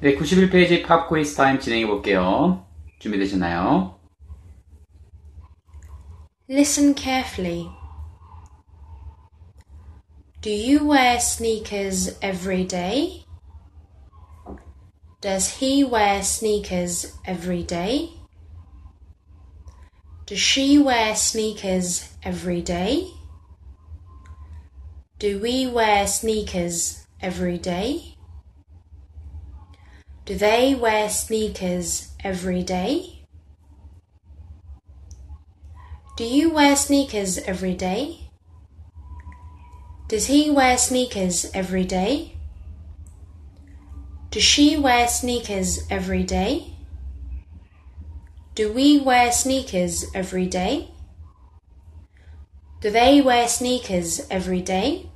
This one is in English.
네, 91페이지 팝 quiz 타임 진행해 볼게요. 준비되셨나요? Listen carefully. Do you wear sneakers every day? Does he wear sneakers every day? Does she wear sneakers every day? Do we wear sneakers every day? Do they wear sneakers every day? Do you wear sneakers every day? Does he wear sneakers every day? Does she wear sneakers every day? Do we wear sneakers every day? Do they wear sneakers every day?